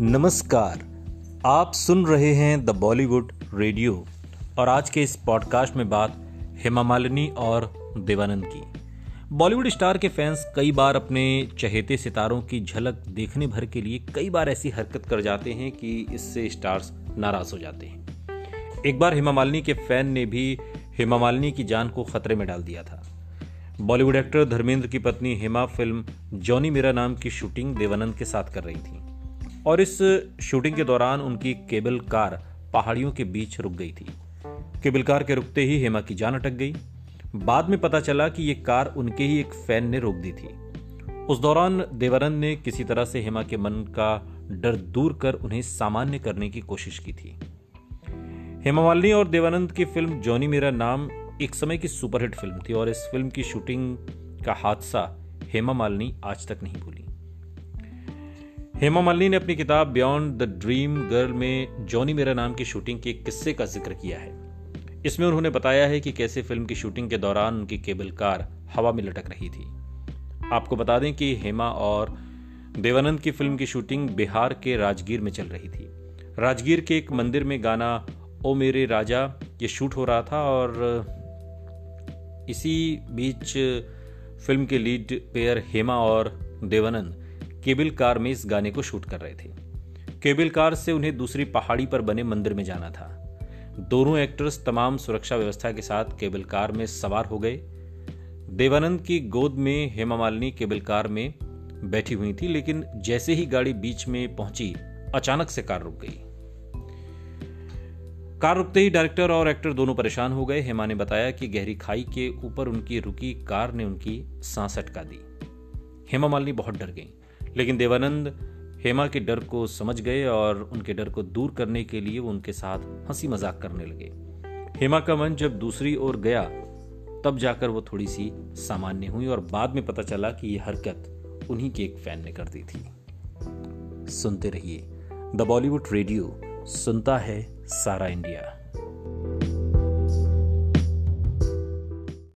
नमस्कार। आप सुन रहे हैं द बॉलीवुड रेडियो और आज के इस पॉडकास्ट में बात हेमा मालिनी और देवानंद की। बॉलीवुड स्टार के फैंस कई बार अपने चहेते सितारों की झलक देखने भर के लिए कई बार ऐसी हरकत कर जाते हैं कि इससे स्टार्स नाराज़ हो जाते हैं। एक बार हेमा मालिनी के फ़ैन ने भी हेमा मालिनी की जान को खतरे में डाल दिया था। बॉलीवुड एक्टर धर्मेंद्र की पत्नी हेमा फ़िल्म जॉनी मेरा नाम की शूटिंग देवानंद के साथ कर रही थी। और इस शूटिंग के दौरान उनकी केबल कार पहाड़ियों के बीच रुक गई थी। केबल कार के रुकते ही हेमा की जान अटक गई। बाद में पता चला कि यह कार उनके ही एक फ़ैन ने रोक दी थी। उस दौरान देवानंद ने किसी तरह से हेमा के मन का डर दूर कर उन्हें सामान्य करने की कोशिश की थी। हेमा मालिनी और देवानंद की फ़िल्म जॉनी मेरा नाम एक समय की सुपरहिट फ़िल्म थी और इस फ़िल्म की शूटिंग का हादसा हेमा मालिनी आज तक नहीं भूली। हेमा मालिनी ने अपनी किताब बियॉन्ड द ड्रीम गर्ल में जॉनी मेरा नाम की शूटिंग के किस्से का ज़िक्र किया है। इसमें उन्होंने बताया है कि कैसे फ़िल्म की शूटिंग के दौरान उनकी केबल कार हवा में लटक रही थी। आपको बता दें कि हेमा और देवानंद की फ़िल्म की शूटिंग बिहार के राजगीर में चल रही थी। राजगीर के एक मंदिर में गाना ओ मेरे राजा, ये शूट हो रहा था और इसी बीच फ़िल्म के लीड पेयर हेमा और देवानंद केबल कार में इस गाने को शूट कर रहे थे। केबल कार से उन्हें दूसरी पहाड़ी पर बने मंदिर में जाना था। दोनों एक्टर्स तमाम सुरक्षा व्यवस्था के साथ केबल कार में सवार हो गए। देवानंद की गोद में हेमा मालिनी केबल कार में बैठी हुई थी, लेकिन जैसे ही गाड़ी बीच में पहुँची, अचानक से कार रुक गई। कार रुकते ही डायरेक्टर और एक्टर दोनों परेशान हो गए। हेमा ने बताया कि गहरी खाई के ऊपर उनकी रुकी कार ने उनकी सांस अटका दी। हेमा मालिनी बहुत डर गई। लेकिन देवानंद हेमा के डर को समझ गए और उनके डर को दूर करने के लिए वो उनके साथ हँसी मज़ाक करने लगे। हेमा का मन जब दूसरी ओर गया, तब जाकर वो थोड़ी सी सामान्य हुई और बाद में पता चला कि यह हरकत उन्हीं के एक फ़ैन ने कर दी थी। सुनते रहिए द बॉलीवुड रेडियो, सुनता है सारा इंडिया।